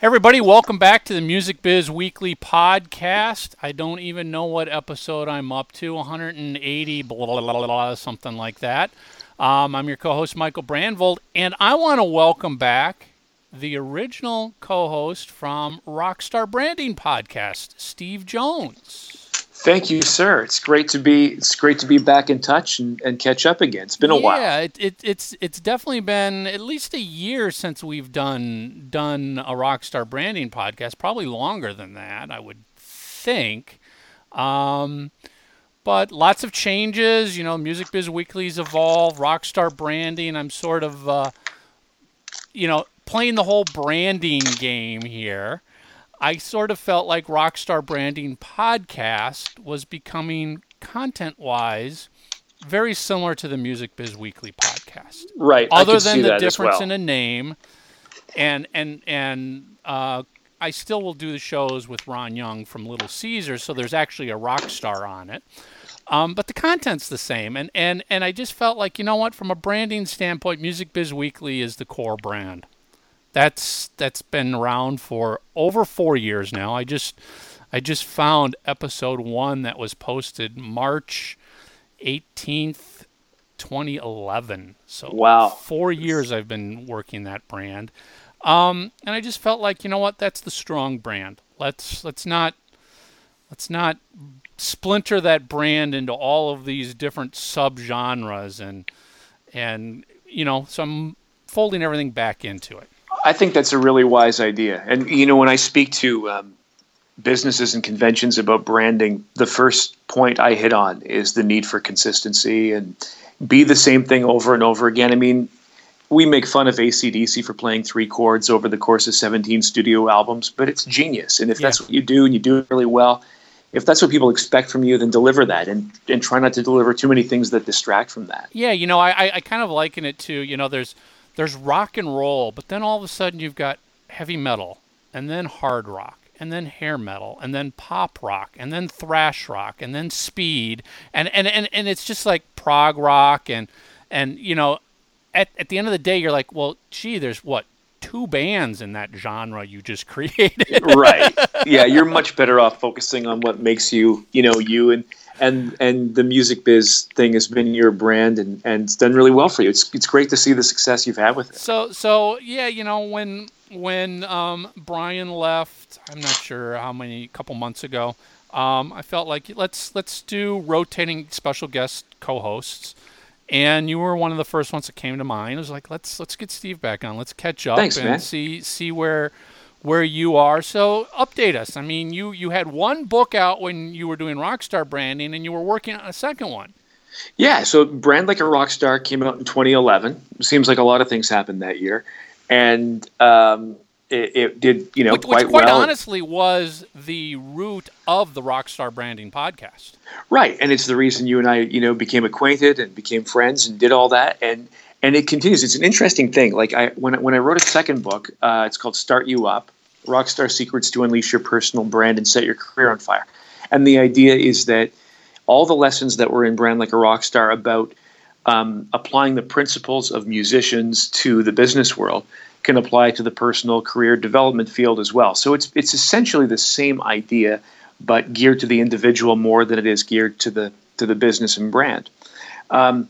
Everybody, welcome back to the Music Biz Weekly podcast. I don't even know what episode I'm up to 180, blah, blah, blah, blah something like that. Um, I'm your co host, Michael Brandvold, and I want to welcome back the original co host from Rockstar Branding Podcast, Steve Jones. Thank you, sir. It's great to be it's great to be back in touch and, and catch up again. It's been a yeah, while. Yeah, it, it, it's it's definitely been at least a year since we've done done a Rockstar Branding podcast. Probably longer than that, I would think. Um, but lots of changes. You know, Music Biz Weekly's evolved. Rockstar Branding. I'm sort of, uh, you know, playing the whole branding game here. I sort of felt like Rockstar Branding Podcast was becoming content wise very similar to the Music Biz Weekly podcast. Right. Other than the difference well. in a name, and and and uh, I still will do the shows with Ron Young from Little Caesars, so there's actually a rock star on it. Um, but the content's the same, and, and and I just felt like you know what, from a branding standpoint, Music Biz Weekly is the core brand. That's that's been around for over four years now. I just I just found episode one that was posted March eighteenth, twenty eleven. So wow, four years I've been working that brand, um, and I just felt like you know what, that's the strong brand. Let's let's not let's not splinter that brand into all of these different subgenres and and you know so I'm folding everything back into it. I think that's a really wise idea. And you know, when I speak to um, businesses and conventions about branding, the first point I hit on is the need for consistency and be the same thing over and over again. I mean, we make fun of ACDC for playing three chords over the course of 17 studio albums, but it's genius. And if yeah. that's what you do and you do it really well, if that's what people expect from you, then deliver that and, and try not to deliver too many things that distract from that. Yeah, you know, I, I kind of liken it to, you know, there's there's rock and roll, but then all of a sudden you've got heavy metal, and then hard rock, and then hair metal, and then pop rock, and then thrash rock, and then speed, and and and, and it's just like prog rock, and and you know, at at the end of the day, you're like, well, gee, there's what two bands in that genre you just created. right. Yeah, you're much better off focusing on what makes you, you know, you and and and the music biz thing has been your brand and and it's done really well for you. It's it's great to see the success you've had with it. So so yeah, you know when when um, Brian left, I'm not sure how many couple months ago. Um, I felt like let's let's do rotating special guest co-hosts, and you were one of the first ones that came to mind. I was like, let's let's get Steve back on. Let's catch up Thanks, and man. see see where where you are. So update us. I mean, you you had one book out when you were doing Rockstar branding, and you were working on a second one. Yeah, so Brand Like a Rockstar came out in 2011. Seems like a lot of things happened that year, and um, it, it, did you know which, quite which quite well. honestly was the root of the Rockstar Branding podcast. Right, and it's the reason you and I you know became acquainted and became friends and did all that and and it continues. It's an interesting thing. Like I when when I wrote a second book, uh, it's called Start You Up: Rockstar Secrets to Unleash Your Personal Brand and Set Your Career on Fire. And the idea is that all the lessons that were in Brand Like a Rockstar about um, applying the principles of musicians to the business world can apply to the personal career development field as well. So it's it's essentially the same idea, but geared to the individual more than it is geared to the to the business and brand. Um,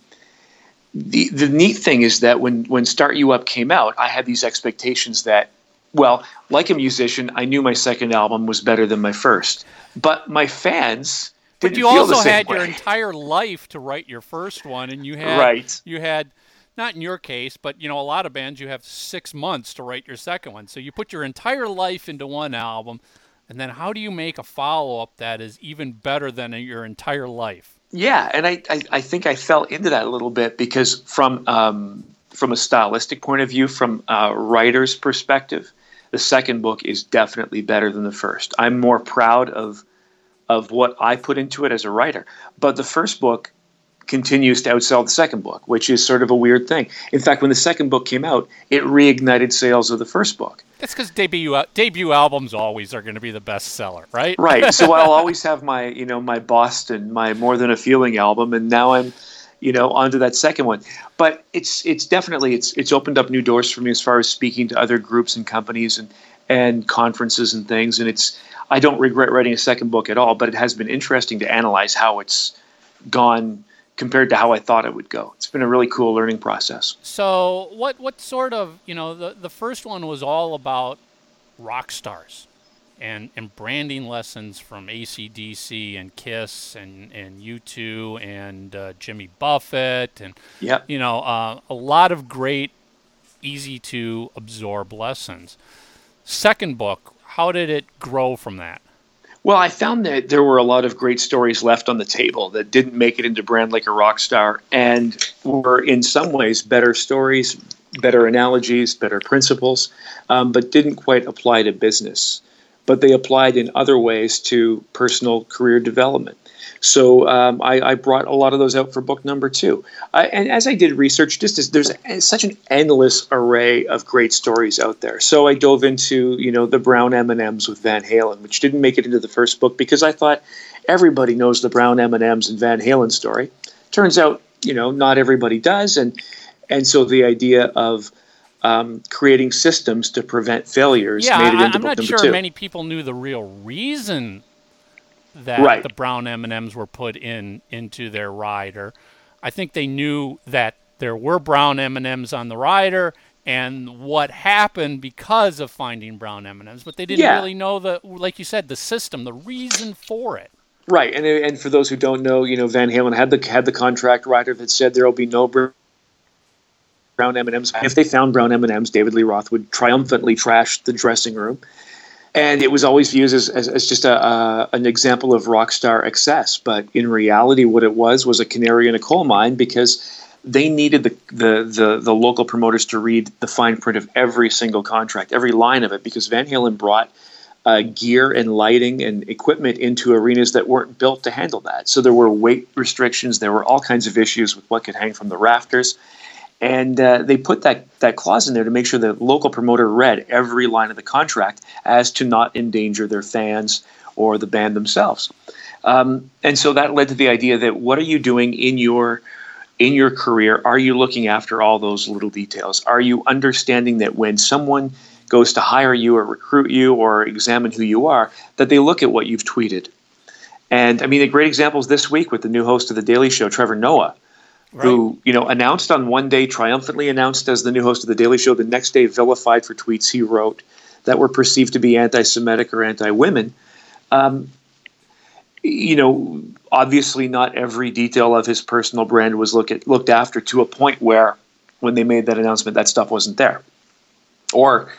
the the neat thing is that when when Start You Up came out, I had these expectations that, well, like a musician, I knew my second album was better than my first, but my fans. But you also had way. your entire life to write your first one, and you had right. you had not in your case, but you know a lot of bands you have six months to write your second one. So you put your entire life into one album, and then how do you make a follow up that is even better than your entire life? Yeah, and I, I, I, think I fell into that a little bit because from um, from a stylistic point of view, from a writer's perspective, the second book is definitely better than the first. I'm more proud of of what I put into it as a writer. But the first book continues to outsell the second book, which is sort of a weird thing. In fact, when the second book came out, it reignited sales of the first book. That's because debut debut albums always are going to be the best seller, right? Right. So I'll always have my you know my Boston, my More Than a Feeling album, and now I'm you know onto that second one. But it's it's definitely it's it's opened up new doors for me as far as speaking to other groups and companies and and conferences and things. And it's I don't regret writing a second book at all, but it has been interesting to analyze how it's gone compared to how I thought it would go. It's been a really cool learning process. So, what what sort of you know the the first one was all about rock stars and and branding lessons from ACDC and Kiss and and U2 and uh, Jimmy Buffett and yep. you know uh, a lot of great easy to absorb lessons. Second book, how did it grow from that? Well, I found that there were a lot of great stories left on the table that didn't make it into Brand Like a Rock Star and were in some ways better stories, better analogies, better principles, um, but didn't quite apply to business. But they applied in other ways to personal career development. So um, I, I, brought a lot of those out for book number two. I, and as I did research, just as there's such an endless array of great stories out there. So I dove into you know the brown M and M's with Van Halen, which didn't make it into the first book because I thought everybody knows the brown M and M's and Van Halen story. Turns out you know not everybody does, and and so the idea of um, creating systems to prevent failures yeah, made it into I, book I'm not sure two. many people knew the real reason that right. the brown M&Ms were put in into their rider. I think they knew that there were brown M&Ms on the rider and what happened because of finding brown M&Ms, but they didn't yeah. really know the like you said the system, the reason for it. Right, and and for those who don't know, you know Van Halen had the had the contract rider that said there will be no brown M&Ms. If they found brown M&Ms, David Lee Roth would triumphantly trash the dressing room and it was always viewed as, as, as just a, an example of rock star excess. But in reality, what it was was a canary in a coal mine because they needed the, the, the, the, local promoters to read the fine print of every single contract, every line of it, because Van Halen brought uh, gear and lighting and equipment into arenas that weren't built to handle that. So there were weight restrictions, there were all kinds of issues with what could hang from the rafters and uh, they put that that clause in there to make sure the local promoter read every line of the contract as to not endanger their fans or the band themselves. Um, and so that led to the idea that what are you doing in your in your career? Are you looking after all those little details? Are you understanding that when someone goes to hire you or recruit you or examine who you are, that they look at what you've tweeted? And I mean, a great example is this week with the new host of the Daily Show, Trevor Noah right. who you know announced on one day triumphantly announced as the new host of the Daily Show, the next day vilified for tweets he wrote that were perceived to be anti-Semitic or anti-women. Um, you know, obviously, not every detail of his personal brand was look at, looked after to a point where, when they made that announcement, that stuff wasn't there, or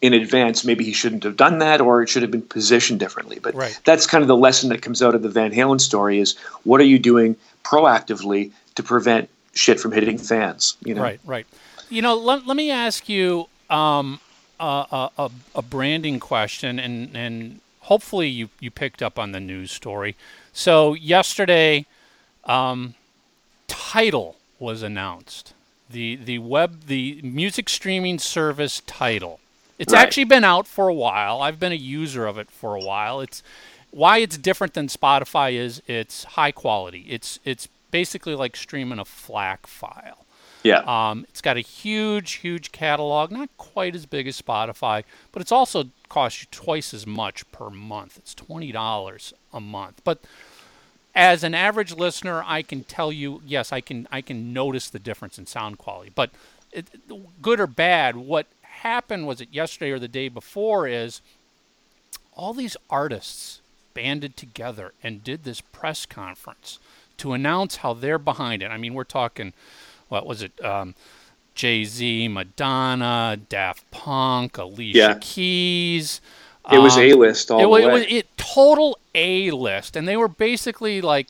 in advance, maybe he shouldn't have done that, or it should have been positioned differently. But right. that's kind of the lesson that comes out of the Van Halen story: is what are you doing proactively to prevent shit from hitting fans. You know? Right, right. You know, let, let me ask you um, a, a, a, branding question, and, and hopefully you, you picked up on the news story. So yesterday, um, Tidal was announced. The the web the music streaming service Tidal. It's right. actually been out for a while. I've been a user of it for a while. It's why it's different than Spotify is it's high quality. It's it's basically like streaming a FLAC file. Yeah. Um, it's got a huge, huge catalog, not quite as big as Spotify, but it's also costs you twice as much per month. It's twenty dollars a month. But as an average listener, I can tell you, yes, I can I can notice the difference in sound quality. But it, good or bad, what happened was it yesterday or the day before is all these artists banded together and did this press conference to announce how they're behind it. I mean, we're talking, what was it? Um, Jay Z, Madonna, Daft Punk, Alicia yeah. Keys. It was um, a list all it, the way. It was it, total a list, and they were basically like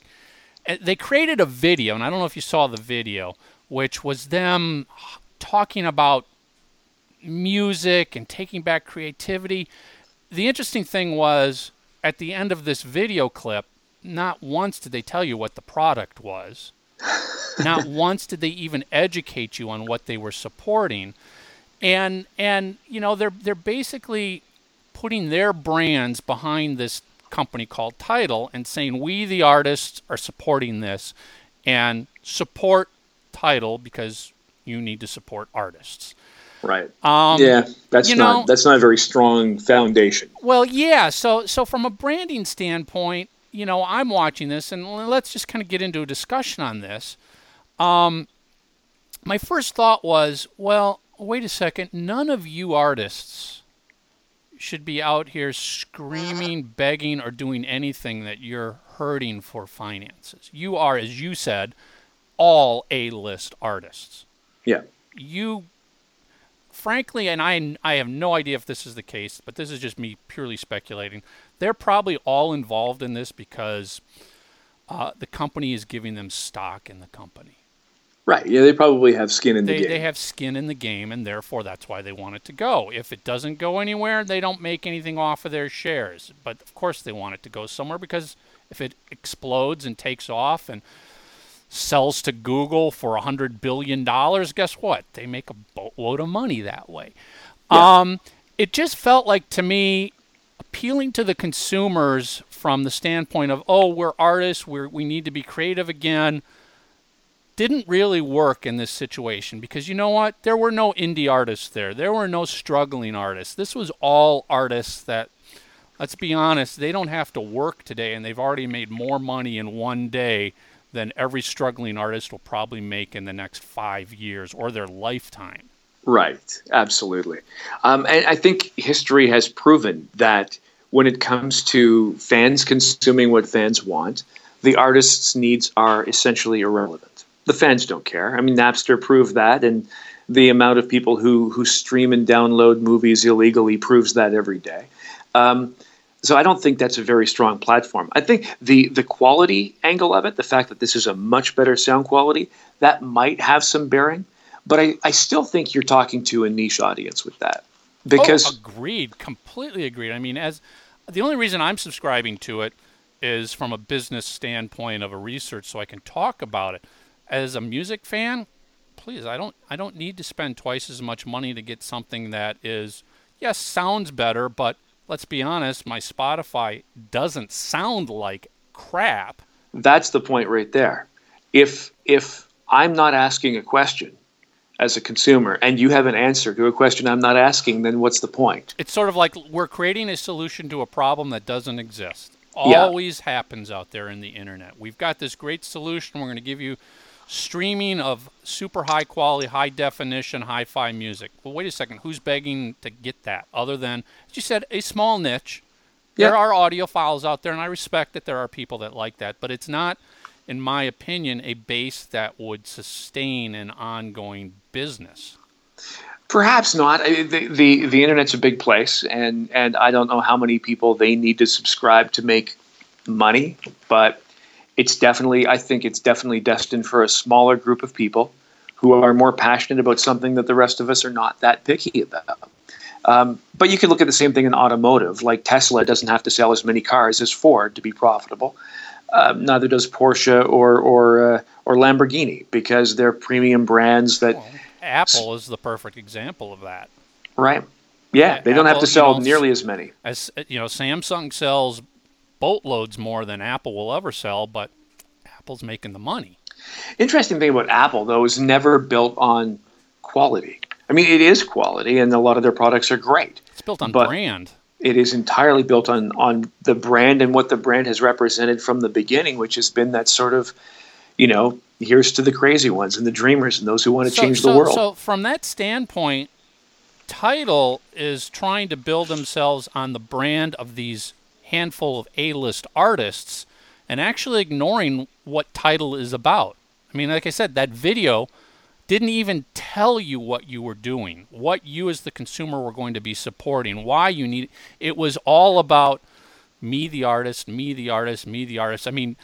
eh, they created a video, and I don't know if you saw the video, which was them talking about music and taking back creativity. The interesting thing was at the end of this video clip, not once did they tell you what the product was. not once did they even educate you on what they were supporting. And and you know they're they're basically putting their brands behind this company called Tidal and saying we the artists are supporting this and support Tidal because you need to support artists. Right. Um, yeah, that's not know- that's not a very strong foundation. Well, yeah. So, so from a branding standpoint, you know, I'm watching this, and let's just kind of get into a discussion on this. Um, my first thought was, well, wait a second. None of you artists should be out here screaming, begging, or doing anything that you're hurting for finances. You are, as you said, all A-list artists Yeah. you frankly and I I have no idea if this is the case, but this is just me purely speculating. They're probably all involved in this because uh, the company is giving them stock in the company. Right. Yeah, they probably have skin in the They, game. they have skin in the game, and therefore that's why they want it to go. If it doesn't go anywhere, they don't make anything off of their shares. But of course, they want it to go somewhere because if it explodes and takes off and sells to Google for a hundred billion dollars, guess what? They make a boatload of money that way. Um, it just felt like to me appealing to the consumers from the standpoint of, oh, we're artists, we're, we need to be creative again didn't really work in this situation because you know what? There were no indie artists there. There were no struggling artists. This was all artists that, let's be honest, they don't have to work today and they've already made more money in one day than every struggling artist will probably make in the next five years or their lifetime. Right, absolutely. Um, and I think history has proven that when it comes to fans consuming what fans want, the artist's needs are essentially irrelevant. The fans don't care. I mean, Napster proved that, and the amount of people who, who stream and download movies illegally proves that every day. Um, so I don't think that's a very strong platform. I think the the quality angle of it, the fact that this is a much better sound quality, that might have some bearing. But I, I still think you're talking to a niche audience with that. Because oh, agreed, completely agreed. I mean, as the only reason I'm subscribing to it is from a business standpoint of a research, so I can talk about it. As a music fan, please, I don't, I don't need to spend twice as much money to get something that is, yes, sounds better, but let's be honest, my Spotify doesn't sound like crap. that's the point right there. If if I'm not asking a question as a consumer and you have an answer to a question I'm not asking, then what's the point? It's sort of like we're creating a solution to a problem that doesn't exist. Yeah. Always happens out there in the internet. We've got this great solution. We're going to give you streaming of super high quality, high definition, hi fi music. Well, wait a second. Who's begging to get that other than, as you said, a small niche? There Yeah. are audiophiles out there, and I respect that there are people that like that, but it's not, in my opinion, a base that would sustain an ongoing business. Perhaps not. The, the the internet's a big place, and and I don't know how many people they need to subscribe to make money, but it's definitely I think it's definitely destined for a smaller group of people who are more passionate about something that the rest of us are not that picky about. Um, but you can look at the same thing in automotive. Like Tesla doesn't have to sell as many cars as Ford to be profitable. Um, neither does Porsche or or uh, or Lamborghini because they're premium brands that Apple is the perfect example of that. Right. Yeah, they don't have Apple, to you sell know, nearly as many. as you know, Samsung sells boatloads more than Apple will ever sell, but Apple's making the money. Interesting thing about Apple though is never built on quality. I mean, it is quality, and a lot of their products are great. It's built on brand. It is entirely built on on the brand and what the brand has represented from the beginning, which has been that sort of, you know, here's to the crazy ones and the dreamers and those who want to So, change so, the world. so from that standpoint, Tidal is trying to build themselves on the brand of these handful of A-list artists and actually ignoring what Tidal is about. I mean, like I said, that video didn't even tell you what you were doing, what you as the consumer were going to be supporting, why you need it was all about me the artist, me the artist, me the artist. I mean,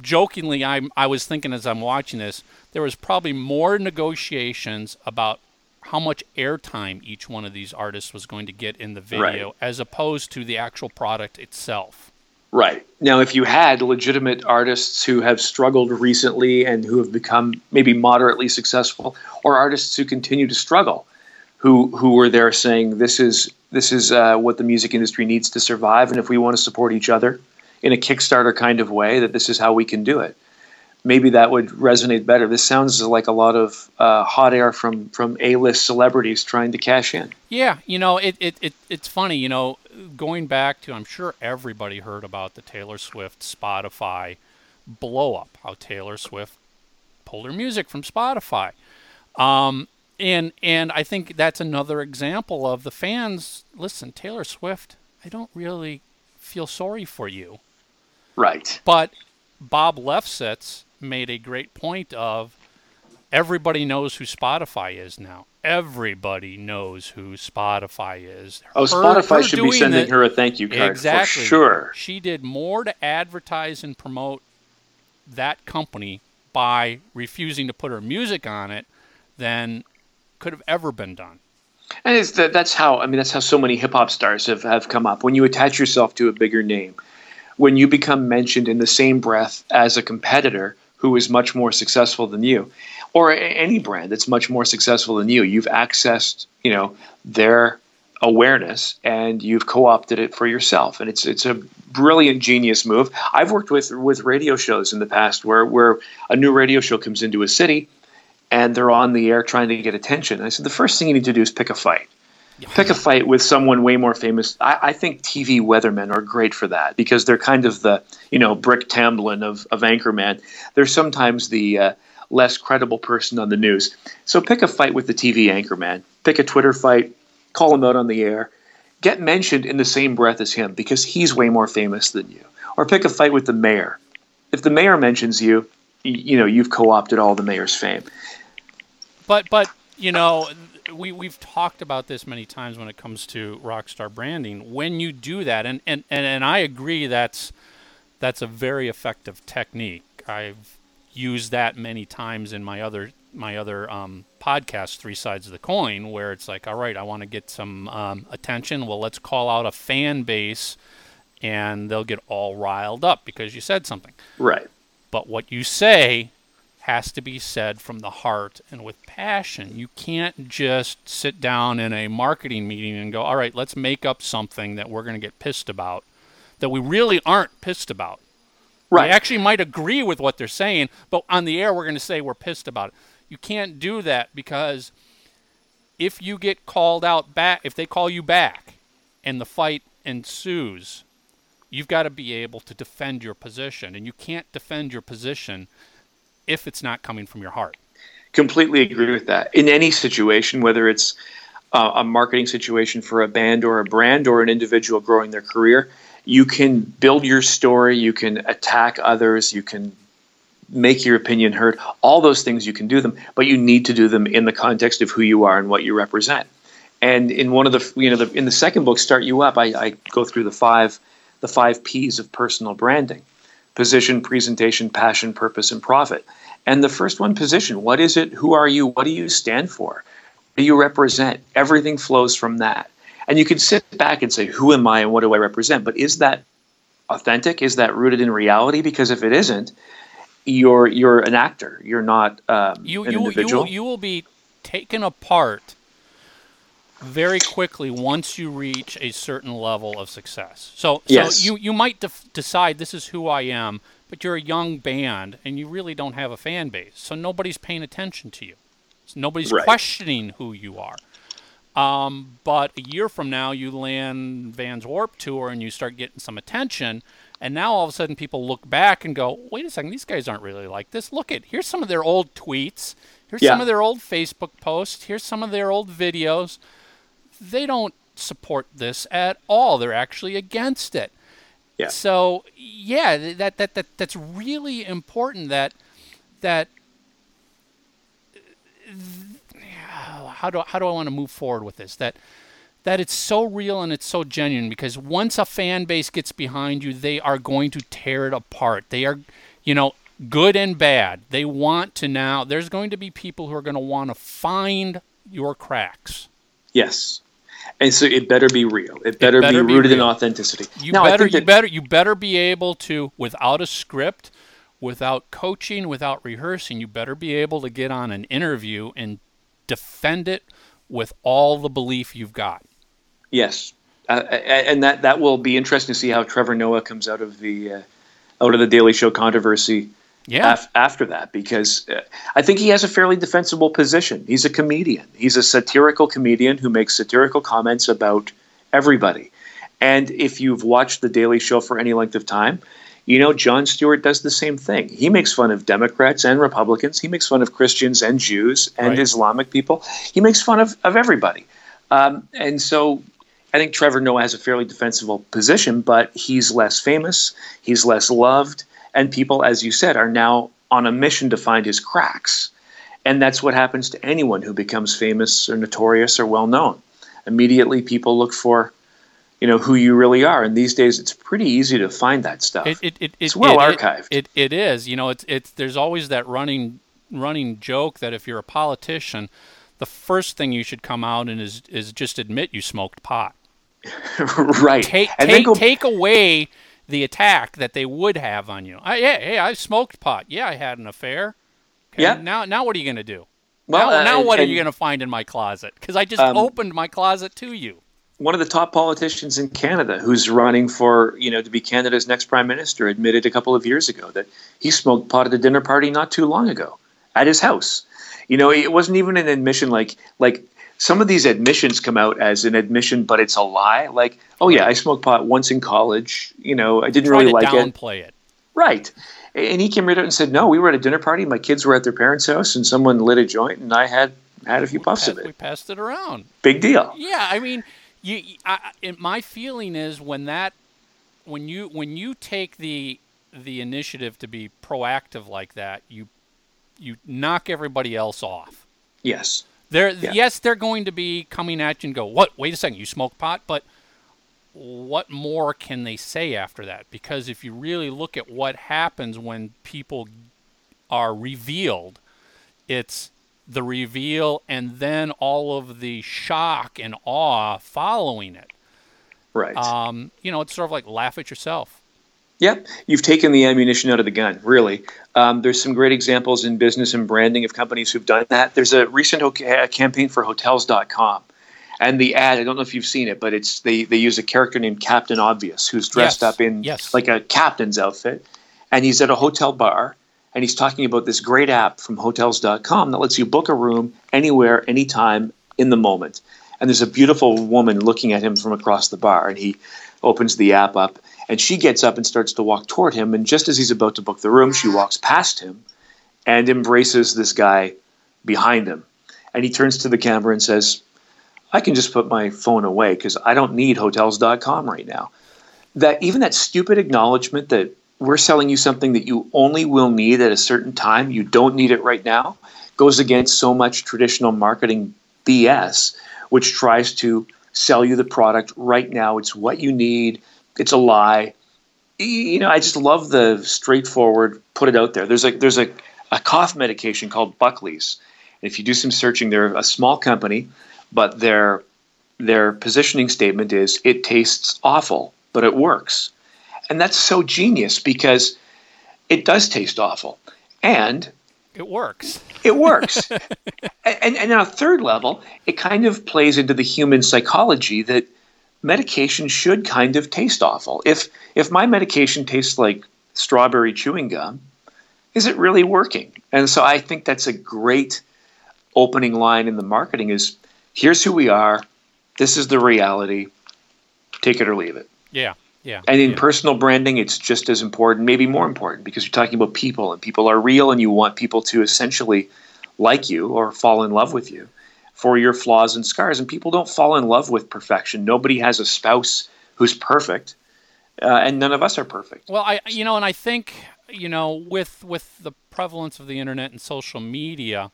jokingly I I was thinking as I'm watching this, there was probably more negotiations about how much airtime each one of these artists was going to get in the video Right. as opposed to the actual product itself. Right. Now, if you had legitimate artists who have struggled recently and who have become maybe moderately successful, or artists who continue to struggle, who who were there saying this is this is uh, what the music industry needs to survive, and if we want to support each other in a Kickstarter kind of way, that this is how we can do it. Maybe that would resonate better. This sounds like a lot of uh, hot air from from A-list celebrities trying to cash in. Yeah, you know, it, it, it it's funny, you know, going back to I'm sure everybody heard about the Taylor Swift Spotify blow up, how Taylor Swift pulled her music from Spotify. Um, and and I think that's another example of the fans. Listen, Taylor Swift, I don't really feel sorry for you. Right. But Bob Lefsetz made a great point of everybody knows who Spotify is now. Everybody knows who Spotify is. Oh, her, Spotify her should be sending her a thank you card exactly. for sure. She did more to advertise and promote that company by refusing to put her music on it than could have ever been done. And it's the, that's how I mean that's how so many hip hop stars have, have come up. When you attach yourself to a bigger name, when you become mentioned in the same breath as a competitor who is much more successful than you, or any brand that's much more successful than you, you've accessed you know their awareness and you've co-opted it for yourself. And it's it's a brilliant genius move. I've worked with with radio shows in the past where where a new radio show comes into a city and they're on the air trying to get attention. I said the first thing you need to do is pick a fight pick a fight with someone way more famous I, I, think tv weathermen are great for that because they're kind of the you know Brick Tamland of, of anchorman they're sometimes the uh, less credible person on the news so pick a fight with the tv anchorman pick a twitter fight call him out on the air, get mentioned in the same breath as him because he's way more famous than you. Or pick a fight with the mayor. If the mayor mentions you, you know, you've co-opted all the mayor's fame. But but you know, we we've talked about this many times when it comes to rockstar branding. When you do that, and and and, and I agree that's that's a very effective technique. I've used that many times in my other my other um, podcast, Three Sides of the Coin, where it's like, all right, I want to get some um, attention. Well, let's call out a fan base, and they'll get all riled up because you said something. Right. But what you say has to be said from the heart and with passion. You can't just sit down in a marketing meeting and go, all right, let's make up something that we're going to get pissed about that we really aren't pissed about. Right. We actually might agree with what they're saying, but on the air we're going to say we're pissed about it. You can't do that because if you get called out back, if they call you back and the fight ensues, you've got to be able to defend your position. And you can't defend your position if it's not coming from your heart. Completely agree with that. In any situation, whether it's uh, a marketing situation for a band or a brand or an individual growing their career, you can build your story, you can attack others, you can make your opinion heard. All those things you can do them, but you need to do them in the context of who you are and what you represent. And in one of the you know the, in the second book, Start You Up, I, I go through the five the five P's of personal branding: position, presentation, passion, purpose, and profit. And the first one, position. What is it? Who are you? What do you stand for? What do you represent? Everything flows from that. And you can sit back and say, who am I and what do I represent? But is that authentic? Is that rooted in reality? Because if it isn't, you're you're an actor. You're not um, you, an you, individual. You, you will be taken apart very quickly once you reach a certain level of success. So, yes. so you you might def- decide this is who I am, but you're a young band and you really don't have a fan base, so nobody's paying attention to you. So nobody's right. questioning who you are. Um, but a year from now, you land Vans Warp Tour and you start getting some attention and now all of a sudden people look back and go, wait a second, these guys aren't really like this. Look at here's some of their old tweets. Here's yeah. some of their old Facebook posts. Here's some of their old videos. They don't support this at all. They're actually against it. Yeah. So yeah, that that, that that's really important that that how do how do I want to move forward with this? That that it's so real and it's so genuine because once a fan base gets behind you, they are going to tear it apart. They are, you know, good and bad. They want to now, there's going to be people who are going to want to find your cracks. Yes. And so it better be real. It better, it better be, rooted in authenticity. You now, better, you better, you better be able to, without a script, without coaching, without rehearsing, you better be able to get on an interview and defend it with all the belief you've got. Yes, uh, and that that will be interesting to see how Trevor Noah comes out of the uh, out of the Daily Show controversy Yeah. af- after that because uh, I think he has a fairly defensible position. He's a comedian. He's a satirical comedian who makes satirical comments about everybody. And if you've watched The Daily Show for any length of time, you know Jon Stewart does the same thing. He makes fun of Democrats and Republicans. He makes fun of Christians and Jews and Right. Islamic people. He makes fun of, of everybody. Um, and so I think Trevor Noah has a fairly defensible position, but he's less famous, he's less loved, and people, as you said, are now on a mission to find his cracks. And that's what happens to anyone who becomes famous or notorious or well known. Immediately, people look for, you know, who you really are. And these days, it's pretty easy to find that stuff. It, it, it, It's well it- archived. It, it is. You know, it's it's there's always that running running joke that if you're a politician, the first thing you should come out and is is just admit you smoked pot. right. Take take go take away the attack that they would have on you. I, yeah, hey, I smoked pot. Yeah, I had an affair. Okay, Yeah. Now now what are you going to do? Well, now, uh, now what are you going to find in my closet? Because I just Um, opened my closet to you. one of the top politicians in Canada who's running for, you know, to be Canada's next prime minister admitted a couple of years ago that he smoked pot at a dinner party not too long ago at his house. You know, it wasn't even an admission like like some of these admissions come out as an admission but it's a lie. Like, oh yeah, I smoked pot once in college, you know, I didn't really like it. downplay it. Right. And he came right out and said, "No, we were at a dinner party. My kids were at their parents' house, and someone lit a joint, and I had had a few puffs of it. We passed it around. Big deal." Yeah, I mean, you. I, I- my feeling is when that, when you when you take the the initiative to be proactive like that, you you knock everybody else off. Yes. They're Yeah. yes, they're going to be coming at you and go, "What? Wait a second, you smoke pot?" But what more can they say after that? Because if you really look at what happens when people are revealed, it's the reveal and then all of the shock and awe following it. Right. Um, you know, it's sort of like laugh at yourself. Yep, you've taken the ammunition out of the gun. Really, um, there's some great examples in business and branding of companies who've done that. There's a recent ho- campaign for Hotels.com, and the ad. I don't know if you've seen it, but it's they they use a character named Captain Obvious who's dressed Yes, up in yes. like a captain's outfit, and he's at a hotel bar, and he's talking about this great app from Hotels.com that lets you book a room anywhere, anytime, in the moment. And there's a beautiful woman looking at him from across the bar, and he opens the app up and she gets up and starts to walk toward him and just as he's about to book the room she walks past him and embraces this guy behind him. And he turns to the camera and says i can just put my phone away because i don't need hotels.com right now. That even that stupid acknowledgement that we're selling you something that you only will need at a certain time you don't need it right now goes against so much traditional marketing bs which tries to sell you the product right now it's what you need it's a lie. You know, I just love the straightforward put it out there. There's a there's a, a cough medication called Buckley's. If you do some searching, they're a small company, but their their positioning statement is it tastes awful, but it works. And that's so genius because it does taste awful. And It works. it works. and, and on a third level, it kind of plays into the human psychology that medication should kind of taste awful. If if my medication tastes like strawberry chewing gum, is it really working? And so I think that's a great opening line in the marketing is here's who we are, this is the reality, take it or leave it. Yeah. Yeah. And in yeah. personal branding, it's just as important, maybe more important, because you're talking about people and people are real and you want people to essentially like you or fall in love with you for your flaws and scars. And people don't fall in love with perfection. Nobody has a spouse who's perfect, uh, and none of us are perfect. Well, I you know, and I think you know, with with the prevalence of the internet and social media,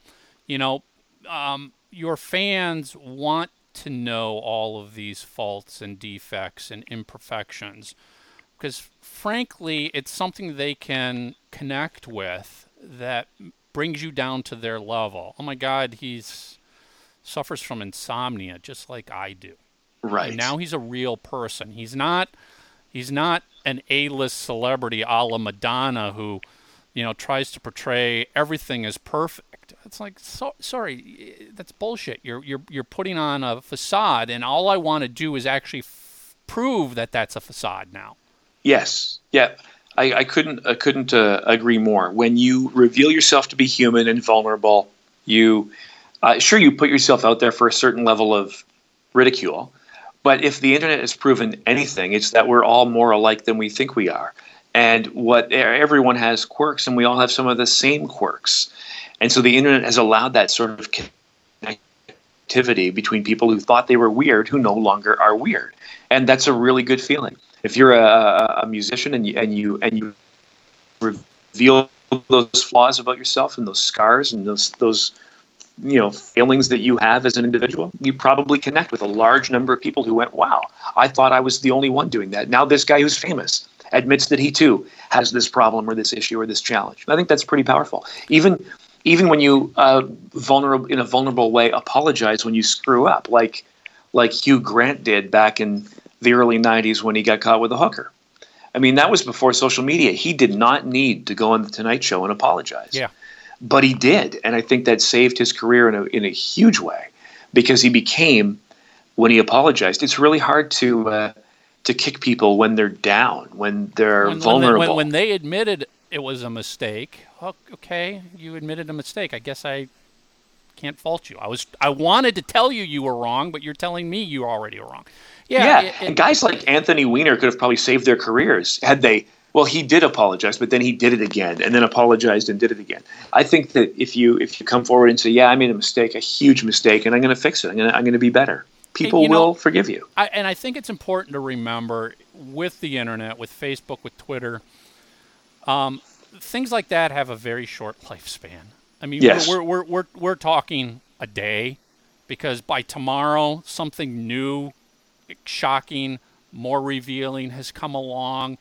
you know, um, your fans want to know all of these faults and defects and imperfections, because frankly, it's something they can connect with that brings you down to their level. Oh my God, he's suffers from insomnia just like I do. Right. And now he's a real person. He's not he's not an A-list celebrity a la Madonna who, you know, tries to portray everything as perfect. It's like so, sorry, that's bullshit. You're you're you're putting on a facade and all I want to do is actually f- prove that that's a facade now. Yes. Yeah. I, I couldn't I couldn't uh, agree more. When you reveal yourself to be human and vulnerable, you uh, sure you put yourself out there for a certain level of ridicule, but if the internet has proven anything, it's that we're all more alike than we think we are. And what everyone has quirks, and we all have some of the same quirks. And so the internet has allowed that sort of connectivity between people who thought they were weird who no longer are weird. And that's a really good feeling. If you're a, a musician and you, and you and you reveal those flaws about yourself and those scars and those those you know failings that you have as an individual you probably connect with a large number of people who went wow i thought i was the only one doing that now this guy who's famous admits that he too has this problem or this issue or this challenge i think that's pretty powerful even even when you uh, vulnerable in a vulnerable way apologize when you screw up like like hugh grant did back in the early 90s when he got caught with a hooker i mean that was before social media he did not need to go on the tonight show and apologize yeah but he did, and I think that saved his career in a in a huge way because he became when he apologized. It's really hard to uh, to kick people when they're down, when they're when, vulnerable. When, when, when, they admitted it was a mistake, okay, you admitted a mistake. I guess I can't fault you. I was I wanted to tell you you were wrong, but you're telling me you already were wrong. Yeah, yeah. It, it, and guys like Anthony Weiner could have probably saved their careers had they well, he did apologize, but then he did it again, and then apologized and did it again. I think that if you if you come forward and say, "Yeah, I made a mistake, a huge mistake, and I'm going to fix it. I'm going to I'm going to be better," people will know, forgive you. I, and I think it's important to remember with the internet, with Facebook, with Twitter, um, things like that have a very short lifespan. I mean, yes. we're, we're, we're, we're talking a day because by tomorrow, something new, shocking, more revealing has come along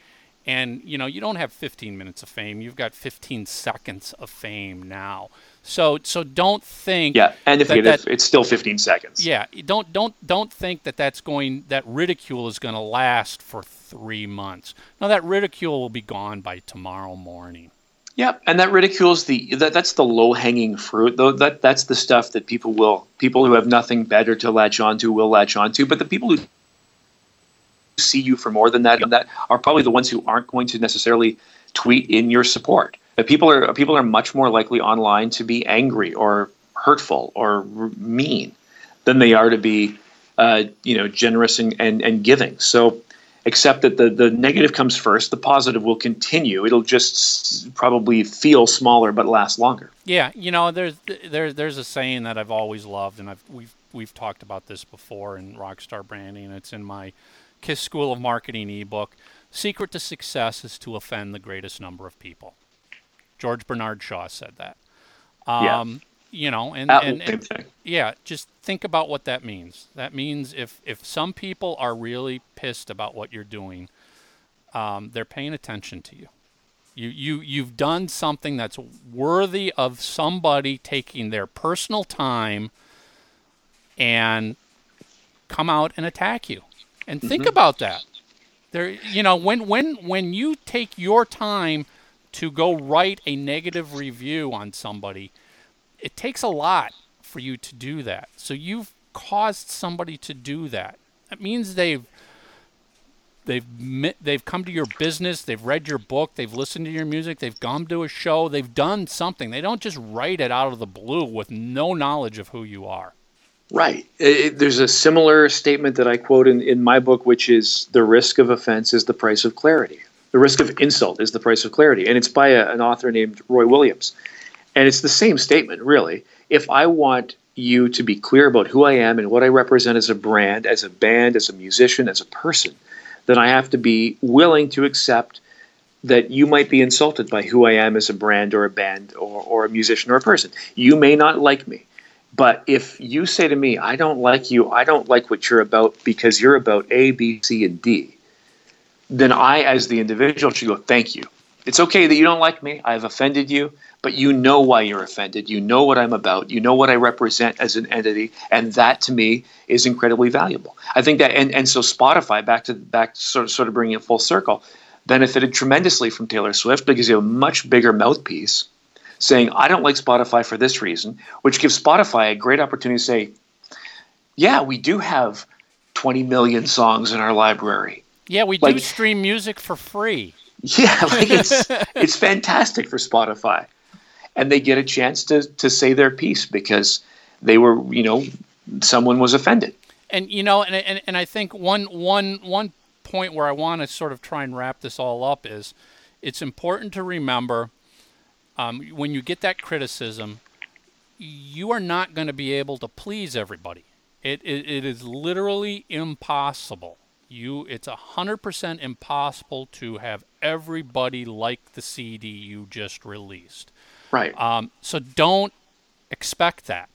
and you know, you don't have 15 minutes of fame. You've got 15 seconds of fame now. So so don't think Yeah, and if that, that, it's still 15 seconds. Yeah, don't don't don't think that that's going that ridicule is going to last for 3 months. Now that ridicule will be gone by tomorrow morning. Yep, and that ridicules the that, that's the low hanging fruit. Though that that's the stuff that people will people who have nothing better to latch onto will latch onto. But the people who see you for more than that, that are probably the ones who aren't going to necessarily tweet in your support. But people are people are much more likely online to be angry or hurtful or mean than they are to be, uh, you know, generous and, and, and giving. So except that the, the negative comes first, the positive will continue. It'll just probably feel smaller but last longer. Yeah, you know, there's there's there's a saying that I've always loved, and I've we've we've talked about this before in Rockstar Branding. It's in my KISS School of Marketing ebook. Secret to success is to offend the greatest number of people. George Bernard Shaw said that. Um, yeah. You know, and, and, and yeah, just think about what that means. That means if if some people are really pissed about what you're doing, um, they're paying attention to you. You you you've done something that's worthy of somebody taking their personal time and come out and attack you. And think mm-hmm. about that. There, you know, when when when you take your time to go write a negative review on somebody, it takes a lot for you to do that. So you've caused somebody to do that. That means they've they've they've come to your business, they've read your book, they've listened to your music, they've gone to a show, they've done something. They don't just write it out of the blue with no knowledge of who you are. Right. It, there's a similar statement that I quote in, in my book, which is the risk of offense is the price of clarity. The risk of insult is the price of clarity. And it's by a, an author named Roy Williams. And it's the same statement, really. If I want you to be clear about who I am and what I represent as a brand, as a band, as a musician, as a person, then I have to be willing to accept that you might be insulted by who I am as a brand or a band or, or a musician or a person. You may not like me. But if you say to me, I don't like you, I don't like what you're about because you're about A, B, C, and D, then I, as the individual, should go, thank you. It's okay that you don't like me. I've offended you, but you know why you're offended. You know what I'm about. You know what I represent as an entity, and that to me is incredibly valuable. I think that, and, and so Spotify, back to back, sort of, sort of bringing it full circle, benefited tremendously from Taylor Swift because you have a much bigger mouthpiece saying, I don't like Spotify for this reason, which gives Spotify a great opportunity to say, yeah, we do have 20 million songs in our library. Yeah, we like, do stream music for free. Yeah, like it's it's fantastic for Spotify, and they get a chance to to say their piece because they were, you know, someone was offended. And you know, and and, and I think one one one point where I want to sort of try and wrap this all up is, it's important to remember um, when you get that criticism, you are not going to be able to please everybody. It, it, it is literally impossible. You, it's a hundred percent impossible to have everybody like the CD you just released. Right. Um, so don't expect that.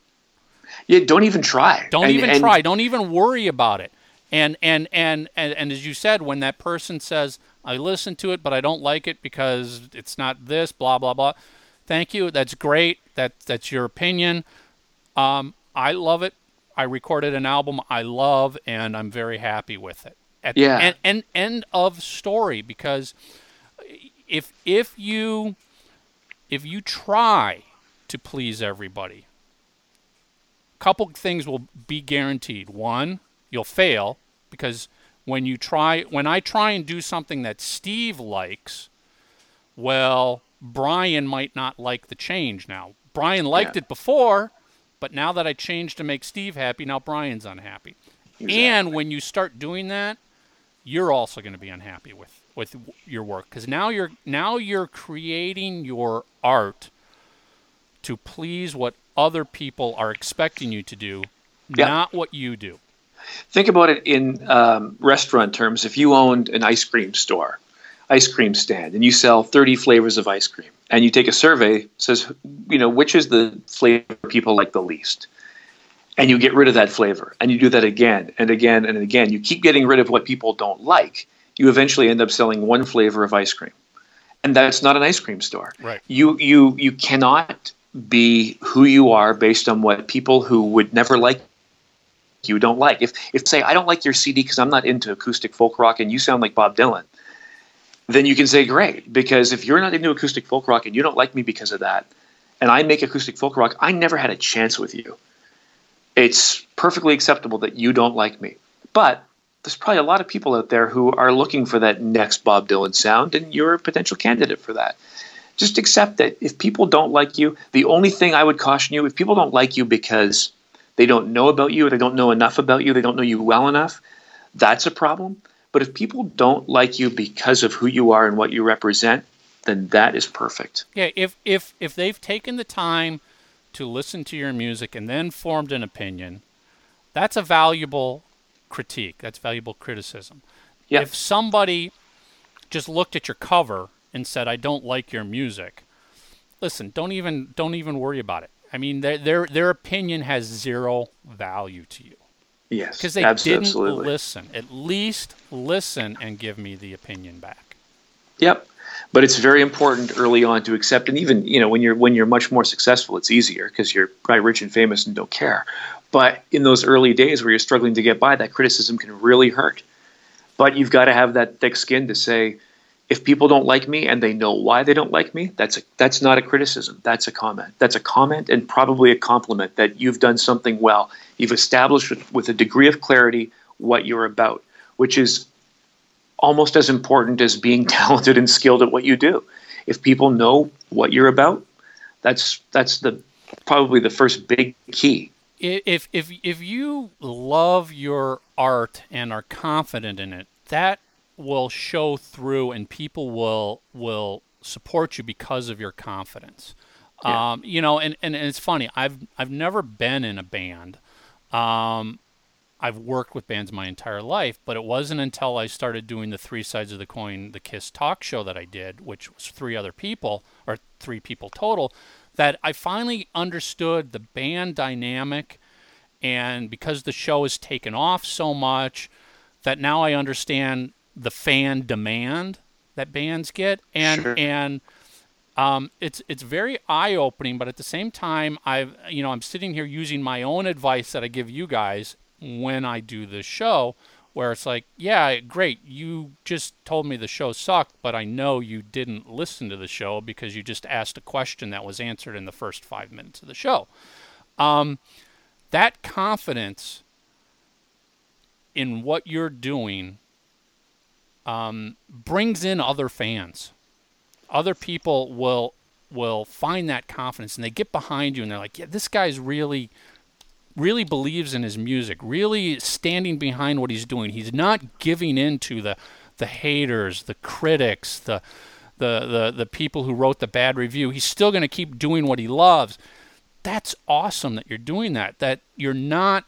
Yeah. Don't even try. Don't And- even and- try. Don't even worry about it. And, and and and and as you said, when that person says, "I listened to it, but I don't like it because it's not this," blah blah blah. Thank you. That's great. That that's your opinion. Um, I love it. I recorded an album I love, and I'm very happy with it. At Yeah. And, and end of story. Because if if you if you try to please everybody, a couple things will be guaranteed. One, you'll fail because when you try when I try and do something that Steve likes, well, Brian might not like the change now. Brian liked Yeah. it before, but now that I changed to make Steve happy, now Brian's unhappy. And when you start doing that, you're also going to be unhappy with with your work because now you're now you're creating your art to please what other people are expecting you to do, Yeah. not what you do. Think about it in um, restaurant terms. If you owned an ice cream store, ice cream stand, and you sell 30 flavors of ice cream, and you take a survey, says, you know, which is the flavor people like the least? And you get rid of that flavor, and you do that again and again and again. You keep getting rid of what people don't like. You eventually end up selling one flavor of ice cream, and that's not an ice cream store. Right. You you you cannot be who you are based on what people who would never like you don't like. If if say I don't like your CD because I'm not into acoustic folk rock and you sound like Bob Dylan, then you can say great because if you're not into acoustic folk rock and you don't like me because of that, and I make acoustic folk rock, I never had a chance with you. It's perfectly acceptable that you don't like me, but there's probably a lot of people out there who are looking for that next Bob Dylan sound, and you're a potential candidate for that. Just accept that if people don't like you, the only thing I would caution you if people don't like you because they don't know about you, they don't know enough about you, they don't know you well enough, that's a problem. But if people don't like you because of who you are and what you represent, then that is perfect. Yeah, if if if they've taken the time to listen to your music and then formed an opinion, that's a valuable critique. That's valuable criticism. Yeah. If somebody just looked at your cover and said, "I don't like your music," listen, don't even don't even worry about it. I mean, their their their opinion has zero value to you Yes, because they abso- didn't listen. At least listen and give me the opinion back. Yep. But it's very important early on to accept, and even you know when you're when you're much more successful, it's easier because you're probably rich and famous and don't care. But in those early days where you're struggling to get by, that criticism can really hurt. But you've got to have that thick skin to say, if people don't like me and they know why they don't like me, that's a that's not a criticism. That's a comment. That's a comment and probably a compliment that you've done something well. You've established with, with a degree of clarity what you're about, which is almost as important as being talented and skilled at what you do. If people know what you're about, that's that's the probably the first big key. if if if you love your art and are confident in it, that will show through, and people will will support you because of your confidence. Yeah. Um, you know, and, and, and it's funny. I've I've never been in a band. Um, I've worked with bands my entire life, but it wasn't until I started doing the three sides of the coin, the Kiss talk show that I did, which was three other people or three people total, that I finally understood the band dynamic. And because the show has taken off so much, that now I understand the fan demand that bands get, and Sure. and um, it's it's very eye opening. But at the same time, I've you know I'm sitting here using my own advice that I give you guys when I do this show, where it's like, yeah, great, you just told me the show sucked, but I know you didn't listen to the show because you just asked a question that was answered in the first five minutes of the show. Um, that confidence in what you're doing um, brings in other fans. Other people will will find that confidence and they get behind you and they're like, yeah, this guy's really really believes in his music, really standing behind what he's doing. He's not giving in to the the haters, the critics, the the the, the people who wrote the bad review. He's still going to keep doing what he loves. That's awesome that you're doing that. That you're not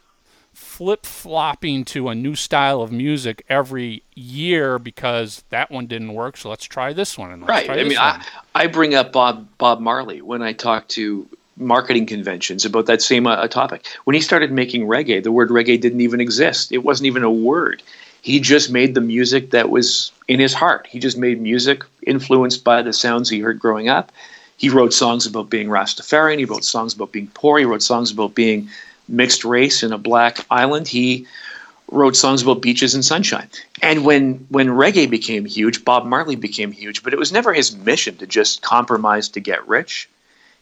flip flopping to a new style of music every year because that one didn't work. So let's try this one. right. I mean, I, I bring up Bob Bob Marley when I talk to marketing conventions about that same uh, topic. When he started making reggae, the word reggae didn't even exist. It wasn't even a word. He just made the music that was in his heart. He just made music influenced by the sounds he heard growing up. He wrote songs about being Rastafarian. He wrote songs about being poor. He wrote songs about being mixed race in a black island. He wrote songs about beaches and sunshine. And when when reggae became huge, Bob Marley became huge, but it was never his mission to just compromise to get rich.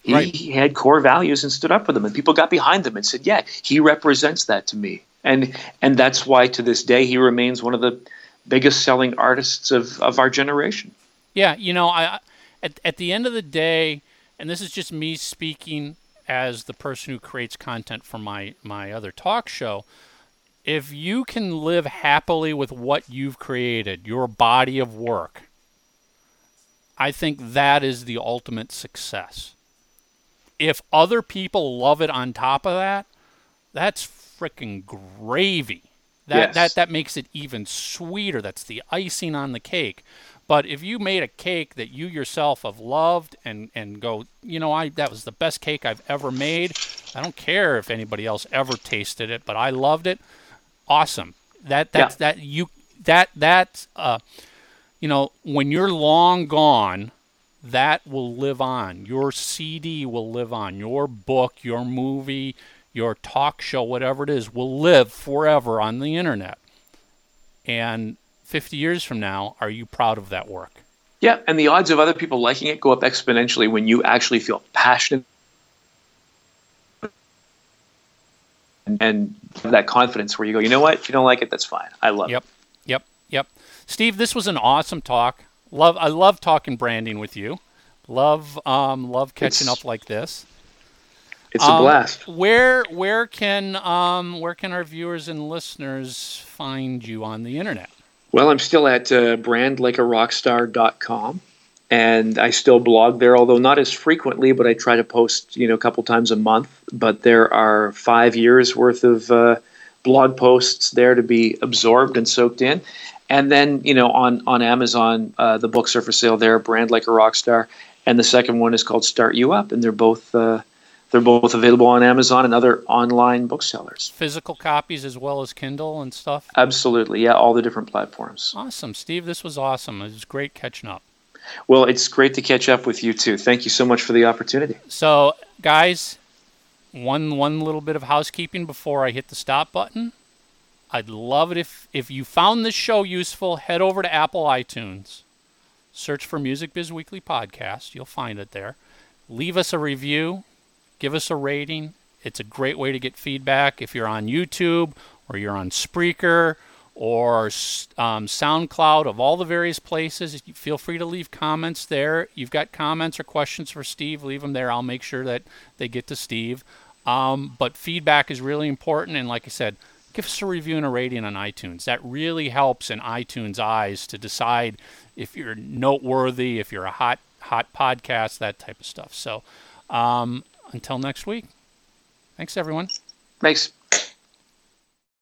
He, right. he had core values and stood up for them, and people got behind them and said, "Yeah, he represents that to me." And and that's why to this day he remains one of the biggest selling artists of, of our generation. Yeah, you know, I at at the end of the day, and this is just me speaking as the person who creates content for my my other talk show if you can live happily with what you've created your body of work i think that is the ultimate success if other people love it on top of that, that's freaking gravy. That, yes. that that makes it even sweeter. That's the icing on the cake. But if you made a cake that you yourself have loved and, and go, you know, I that was the best cake I've ever made. I don't care if anybody else ever tasted it, but I loved it. Awesome. That that's yeah. that you that that's uh you know, when you're long gone, that will live on. Your CD will live on. Your book, your movie, your talk show, whatever it is, will live forever on the internet. And 50 years from now, are you proud of that work? Yeah, and the odds of other people liking it go up exponentially when you actually feel passionate and, have that confidence where you go, you know what, if you don't like it, that's fine. I love yep. it. Yep, yep, yep. Steve, this was an awesome talk. Love I love talking branding with you. Love um, love catching it's, up like this. It's um, a blast. Where where can um, where can our viewers and listeners find you on the internet? Well, I'm still at uh, brandlikearockstar.com and I still blog there, although not as frequently. But I try to post, you know, a couple times a month. But there are five years worth of uh, blog posts there to be absorbed and soaked in. And then, you know, on on Amazon, uh, the books are for sale there. Brand like a rock star, and the second one is called Start You Up, and they're both uh, they're both available on Amazon and other online booksellers. Physical copies as well as Kindle and stuff. Absolutely, yeah, all the different platforms. Awesome, Steve. This was awesome. It was great catching up. Well, it's great to catch up with you too. Thank you so much for the opportunity. So, guys, one one little bit of housekeeping before I hit the stop button. I'd love it if if you found this show useful, head over to Apple iTunes. Search for Music Biz Weekly Podcast. You'll find it there. Leave us a review, give us a rating. It's a great way to get feedback if you're on YouTube or you're on Spreaker or um, SoundCloud of all the various places. Feel free to leave comments there. You've got comments or questions for Steve, leave them there. I'll make sure that they get to Steve. Um, but feedback is really important. And like I said, give us a review and a rating on iTunes. That really helps in iTunes' eyes to decide if you're noteworthy, if you're a hot hot podcast, that type of stuff. So, um, until next week, thanks everyone. Thanks.